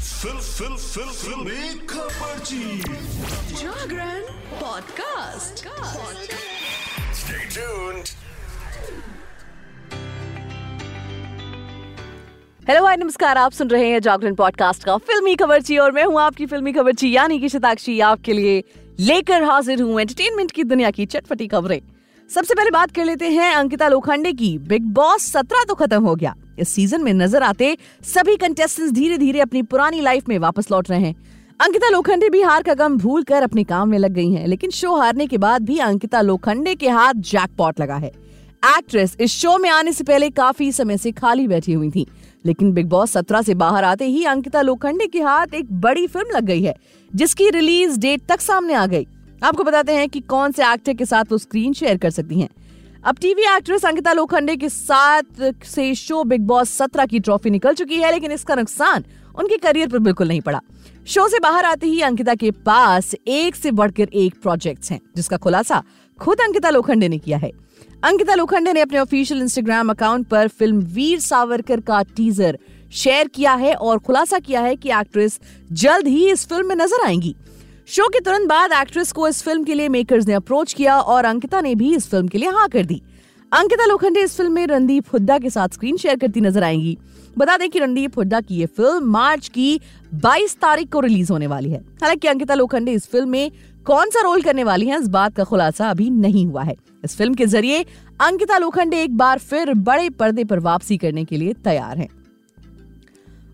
Fill फिल fill Filmi Khabarchi Jagran podcast. Stay tuned. Hello hi नमस्कार। आप सुन रहे हैं जागरण पॉडकास्ट का फिल्मी खबरची और मैं हूँ आपकी फिल्मी खबरची यानी कि शताक्षी आपके लिए लेकर हाजिर हूँ एंटरटेनमेंट की दुनिया की चटपटी खबरें। सबसे पहले बात कर लेते हैं अंकिता लोखंडे की। बिग बॉस सत्रह तो खत्म हो गया। इस सीज़न में नज़र आते सभी कंटेस्टेंट्स धीरे धीरे अपनी पुरानी लाइफ में वापस लौट रहे हैं। अंकिता लोखंडे भी हार का गम भूल कर अपने काम में लग गई हैं, लेकिन शो हारने के बाद भी अंकिता लोखंडे के हाथ जैकपॉट लगा है। एक्ट्रेस इस शो में आने से पहले काफ़ी समय से खाली बैठी हुई थी, लेकिन बिग बॉस सत्रह से बाहर आते ही अंकिता लोखंडे के हाथ एक बड़ी फ़िल्म लग गई है, जिसकी रिलीज़ डेट तक सामने आ गई। आपको बताते हैं कि कौन से एक्टर के साथ वो स्क्रीन शेयर कर सकती हैं। अब टीवी एक्ट्रेस अंकिता लोखंडे के साथ से शो बिग बॉस सत्रह की ट्रॉफी निकल चुकी है, लेकिन इसका नुकसान उनके करियर पर बिल्कुल नहीं पड़ा। शो से बाहर आते ही अंकिता के पास एक से बढ़कर एक प्रोजेक्ट्स हैं, जिसका खुलासा खुद अंकिता लोखंडे ने किया है। अंकिता लोखंडे ने अपने ऑफिशियल इंस्टाग्राम अकाउंट पर फ़िल्म वीर सावरकर का टीजर शेयर किया है और खुलासा किया है कि एक्ट्रेस जल्द ही इस फ़िल्म में नज़र आएँगी। शो के तुरंत बाद एक्ट्रेस को इस फ़िल्म के लिए मेकर्स ने अप्रोच किया और अंकिता ने भी इस फ़िल्म के लिए हाँ कर दी। अंकिता लोखंडे इस फ़िल्म में रणदीप हुड्डा के साथ स्क्रीन शेयर करती नज़र आएँगी। बता दें कि रणदीप हुड्डा की ये फ़िल्म मार्च की 22 तारीख को रिलीज़ होने वाली है। हालाँकि अंकिता लोखंडे इस फ़िल्म में कौन सा रोल करने वाली हैं, इस बात का खुलासा अभी नहीं हुआ है। इस फ़िल्म के ज़रिए अंकिता लोखंडे एक बार फिर बड़े पर्दे पर वापसी करने के लिए तैयार हैं।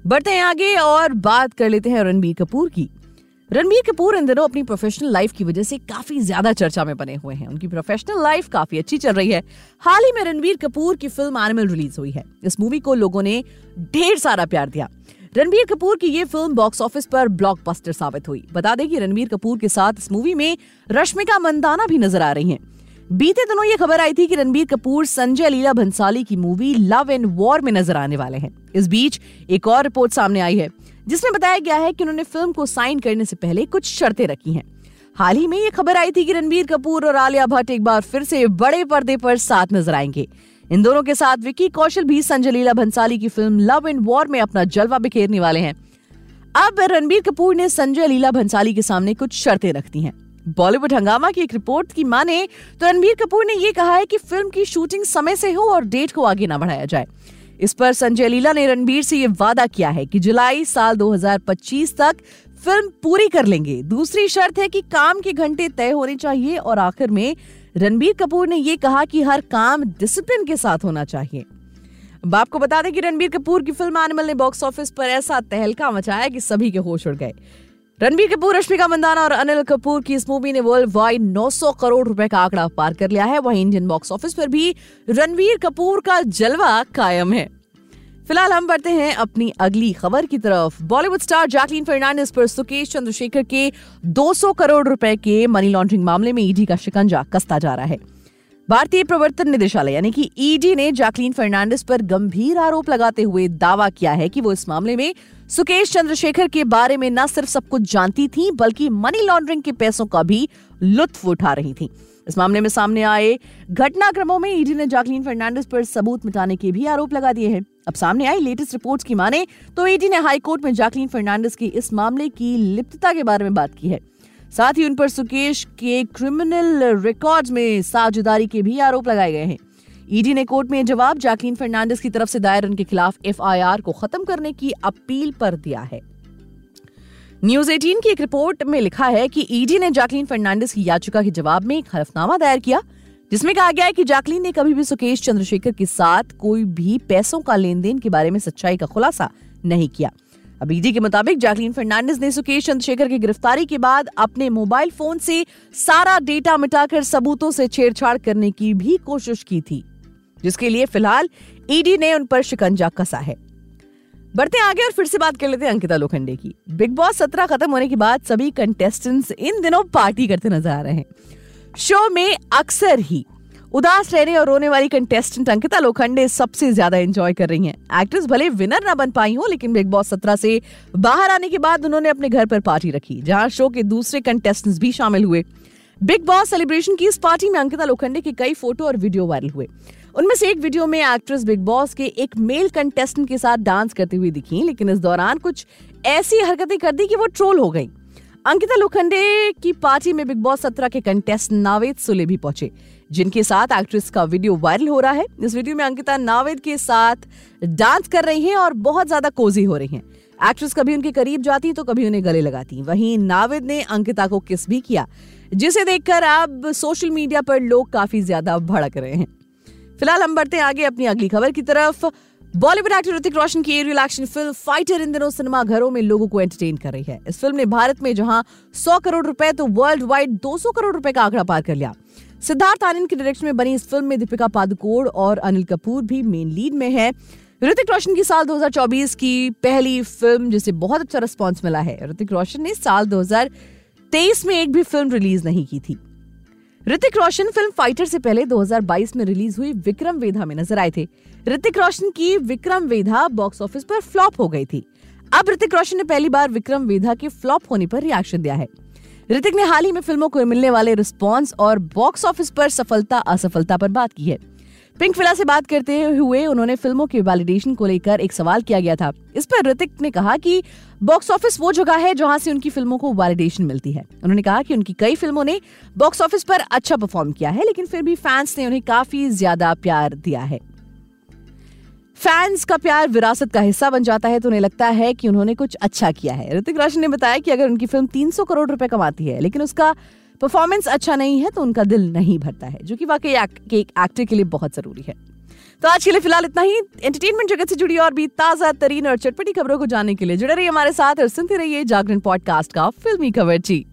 बढ़ते हैं आगे और बात कर लेते हैं रणबीर कपूर की। रणबीर कपूर इन दिनों अपनी प्रोफेशनल लाइफ की वजह से काफ़ी ज़्यादा चर्चा में बने हुए हैं। उनकी प्रोफेशनल लाइफ काफ़ी अच्छी चल रही है। हाल ही में रणबीर कपूर की फ़िल्म एनिमल रिलीज़ हुई है। इस मूवी को लोगों ने ढेर सारा प्यार दिया। रणबीर कपूर की ये फ़िल्म बॉक्स ऑफ़िस पर ब्लॉकबस्टर साबित हुई। बता दें कि रणबीर कपूर के साथ इस मूवी में रश्मिका मंदाना भी नज़र आ रही हैं। बीते दिनों ये खबर आई थी कि रणबीर कपूर संजय लीला भंसाली की मूवी लव एंड वॉर में नज़र आने वाले हैं। इस बीच एक और रिपोर्ट सामने आई है। जिसमें बताया गया है कि उन्होंने फ़िल्म को साइन करने से पहले कुछ शर्तें रखी हैं। हाल ही में ये खबर आई थी कि रणबीर कपूर और आलिया भट्ट एक बार फिर से बड़े पर्दे पर साथ नज़र आएँगे। इन दोनों के साथ विकी कौशल भी संजय लीला भंसाली की फ़िल्म लव एंड वॉर में अपना जलवा बिखेरने वाले हैं। अब रणबीर कपूर ने संजय लीला भंसाली के सामने कुछ शर्तें रख दी हैं। बॉलीवुड हंगामा की एक रिपोर्ट की माने तो रणबीर कपूर ने ये कहा है कि फ़िल्म की शूटिंग समय से हो और डेट को आगे ना बढ़ाया जाए। इस पर संजय लीला ने रणबीर से ये वादा किया है कि जुलाई साल 2025 तक फ़िल्म पूरी कर लेंगे। दूसरी शर्त है कि काम के घंटे तय होने चाहिए और आखिर में रणबीर कपूर ने ये कहा कि हर काम डिसिप्लिन के साथ होना चाहिए। अब आपको बता दें कि रणबीर कपूर की फ़िल्म एनिमल ने बॉक्स ऑफ़िस पर ऐसा तहलका मचाया कि सभी के होश उड़ गए। रणबीर कपूर, रश्मिका मंदाना और अनिल कपूर की इस मूवी ने वर्ल्ड वाइड 900 करोड़ रुपए का आंकड़ा पार कर लिया है। वहीं इंडियन बॉक्स ऑफ़िस पर भी रणबीर कपूर का जलवा कायम है। फ़िलहाल हम बढ़ते हैं अपनी अगली खबर की तरफ़। बॉलीवुड स्टार जैकलीन फर्नांडिस पर सुकेश चंद्रशेखर के 200 करोड़ रुपए के मनी लॉन्ड्रिंग मामले में ईडी का शिकंजा कसता जा रहा है। भारतीय प्रवर्तन निदेशालय, यानी कि ईडी ने जैकलीन फर्नांडिस पर गंभीर आरोप लगाते हुए दावा किया है कि वो इस मामले में सुकेश चंद्रशेखर के बारे में न सिर्फ़ सब कुछ जानती थी, बल्कि मनी लॉन्ड्रिंग के पैसों का भी लुत्फ उठा रही थी। इस मामले में सामने आए घटनाक्रमों में ईडी ने जैकलीन फर्नांडिस पर सबूत मिटाने के भी आरोप लगा दिए हैं। अब सामने आई लेटेस्ट रिपोर्ट्स की माने तो ईडी ने हाईकोर्ट में जैकलीन फर्नांडिस की इस मामले की लिप्तता के बारे में बात की है। साथ ही उन पर सुकेश के क्रिमिनल रिकॉर्ड्स में साझेदारी के भी आरोप लगाए गए हैं। ईडी ने कोर्ट में जवाब जैकलीन फर्नांडिस की तरफ़ से दायर उनके खिलाफ एफआईआर को खत्म करने की अपील पर दिया है। न्यूज़ 18 की एक रिपोर्ट में लिखा है कि ईडी ने जैकलीन फर्नांडिस की याचिका के जवाब में एक हलफनामा दायर किया, जिसमें कहा गया है कि जैकलीन ने कभी भी सुकेश चंद्रशेखर के साथ कोई भी पैसों का लेन देन के बारे में सच्चाई का खुलासा नहीं किया। अब ईडी के मुताबिक जैकलीन फर्नांडिस ने सुकेश चंद्रशेखर की गिरफ्तारी के बाद अपने मोबाइल फ़ोन से सारा डेटा मिटाकर सबूतों से छेड़छाड़ करने की भी कोशिश की थी, जिसके लिए फ़िलहाल ईडी ने उन पर शिकंजा कसा है। बढ़ते आगे और फिर से बात कर लेते हैं अंकिता लोखंडे की। बिग बॉस सत्रह खत्म होने के बाद सभी कंटेस्टेंट्स इन दिनों पार्टी करते नज़र आ रहे हैं। शो में अक्सर ही उदास रहने और रोने वाली कंटेस्टेंट अंकिता लोखंडे सबसे ज़्यादा एंजॉय कर रही हैं। एक्ट्रेस भले विनर ना बन पाई हो, लेकिन बिग बॉस सत्रह से बाहर आने के बाद उन्होंने अपने घर पर पार्टी रखी, जहाँ शो के दूसरे कंटेस्टेंट्स भी शामिल हुए। बिग बॉस सेलिब्रेशन की इस पार्टी में अंकिता लोखंडे के कई फ़ोटो और वीडियो वायरल हुए। उनमें से एक वीडियो में एक्ट्रेस बिग बॉस के एक मेल कंटेस्टेंट के साथ डांस करते हुए दिखी, लेकिन इस दौरान कुछ ऐसी हरकतें कर दी कि वो ट्रोल हो गई। अंकिता लोखंडे की पार्टी में बिग बॉस सत्रह के कंटेस्टेंट नावेद सुले भी पहुँचे, जिनके साथ एक्ट्रेस का वीडियो वायरल हो रहा है। इस वीडियो में अंकिता नावेद के साथ डांस कर रही हैं और बहुत ज़्यादा कोजी हो रही हैं। एक्ट्रेस कभी उनके करीब जाती तो कभी उन्हें गले लगाती वहीं नावेद ने अंकिता को किस भी किया, जिसे देखकर अब सोशल मीडिया पर लोग काफ़ी ज़्यादा भड़क रहे हैं। फ़िलहाल हम बढ़ते आगे अपनी अगली खबर की तरफ़। बॉलीवुड एक्टर ऋतिक रोशन की एरियल एक्शन फ़िल्म फाइटर इन दिनों सिनेमा घरों में लोगों को एंटरटेन कर रही है। इस फ़िल्म ने भारत में जहाँ 100 करोड़ रुपए तो वर्ल्ड वाइड 200 करोड़ रुपए का आंकड़ा पार कर लिया। सिद्धार्थ आनंद के डायरेक्शन में बनी इस फ़िल्म में दीपिका पादुकोण और अनिल कपूर भी मेन लीड में है। ऋतिक रोशन की साल 2024 की पहली फ़िल्म जिसे बहुत अच्छा रिस्पॉन्स मिला है। ऋतिक रोशन ने साल 2023 में एक भी फ़िल्म रिलीज़ नहीं की थी। ऋतिक रोशन फ़िल्म फाइटर से पहले 2022 में रिलीज़ हुई विक्रम वेधा में नज़र आए थे। ऋतिक रोशन की विक्रम वेधा बॉक्स ऑफ़िस पर फ्लॉप हो गई थी। अब ऋतिक रोशन ने पहली बार विक्रम वेधा के फ्लॉप होने पर रिएक्शन दिया है। ऋतिक ने हाल ही में फ़िल्मों को मिलने वाले रिस्पॉन्स और बॉक्स ऑफ़िस पर सफलता असफलता पर बात की है। पिंक फिला से बात करते हुए उन्होंने फ़िल्मों के वैलिडेशन को लेकर एक सवाल किया गया था। इस पर ऋतिक ने कहा कि बॉक्स ऑफ़िस वो जगह है जहाँ से उनकी फ़िल्मों को वैलिडेशन मिलती है। उन्होंने कहा कि उनकी कई फ़िल्मों ने बॉक्स ऑफ़िस पर अच्छा परफॉर्म किया है, लेकिन फिर भी फैंस ने उन्हें काफ़ी ज़्यादा प्यार दिया है। फैंस का प्यार विरासत का हिस्सा बन जाता है तो उन्हें लगता है कि उन्होंने कुछ अच्छा किया है। ऋतिक रोशन ने बताया कि अगर उनकी फ़िल्म 300 करोड़ रुपए कमाती है, लेकिन उसका परफॉर्मेंस अच्छा नहीं है तो उनका दिल नहीं भरता है, जो कि वाकई एक एक्टर के लिए बहुत ज़रूरी है। तो आज के लिए फ़िलहाल इतना ही। एंटरटेनमेंट जगत से जुड़ी और भी ताज़ा, तरीन और चटपटी खबरों को जानने के लिए जुड़े रहिए हमारे साथ और सुनते रहिए जागरण पॉडकास्ट का फिल्मी खबर जी।